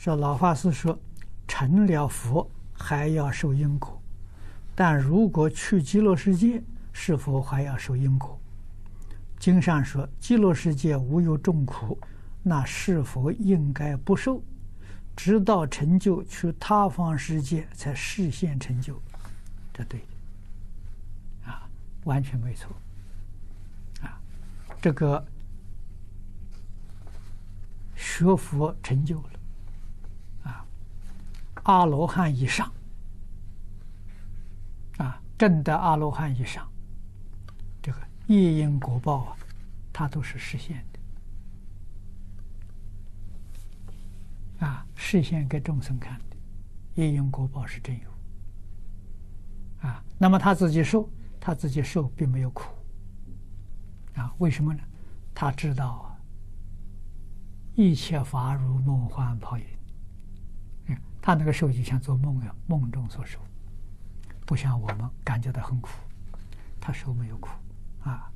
说老法师说，成了佛还要受因果，但如果去极乐世界，是否还要受因果？经上说极乐世界无有众苦，那是否应该不受？直到成就去他方世界才实现成就，这对，啊，完全没错，啊，这个学佛成就了。阿罗汉以上，啊，正得阿罗汉以上，这个业因果报啊，它都是实现的，啊，实现给众生看的，业因果报是真有，啊，那么他自己受，他自己受并没有苦，啊，为什么呢？他知道啊，一切法如梦幻泡影。他那个时候就像做梦一样，梦中所受，不像我们感觉到很苦，他受没有苦啊。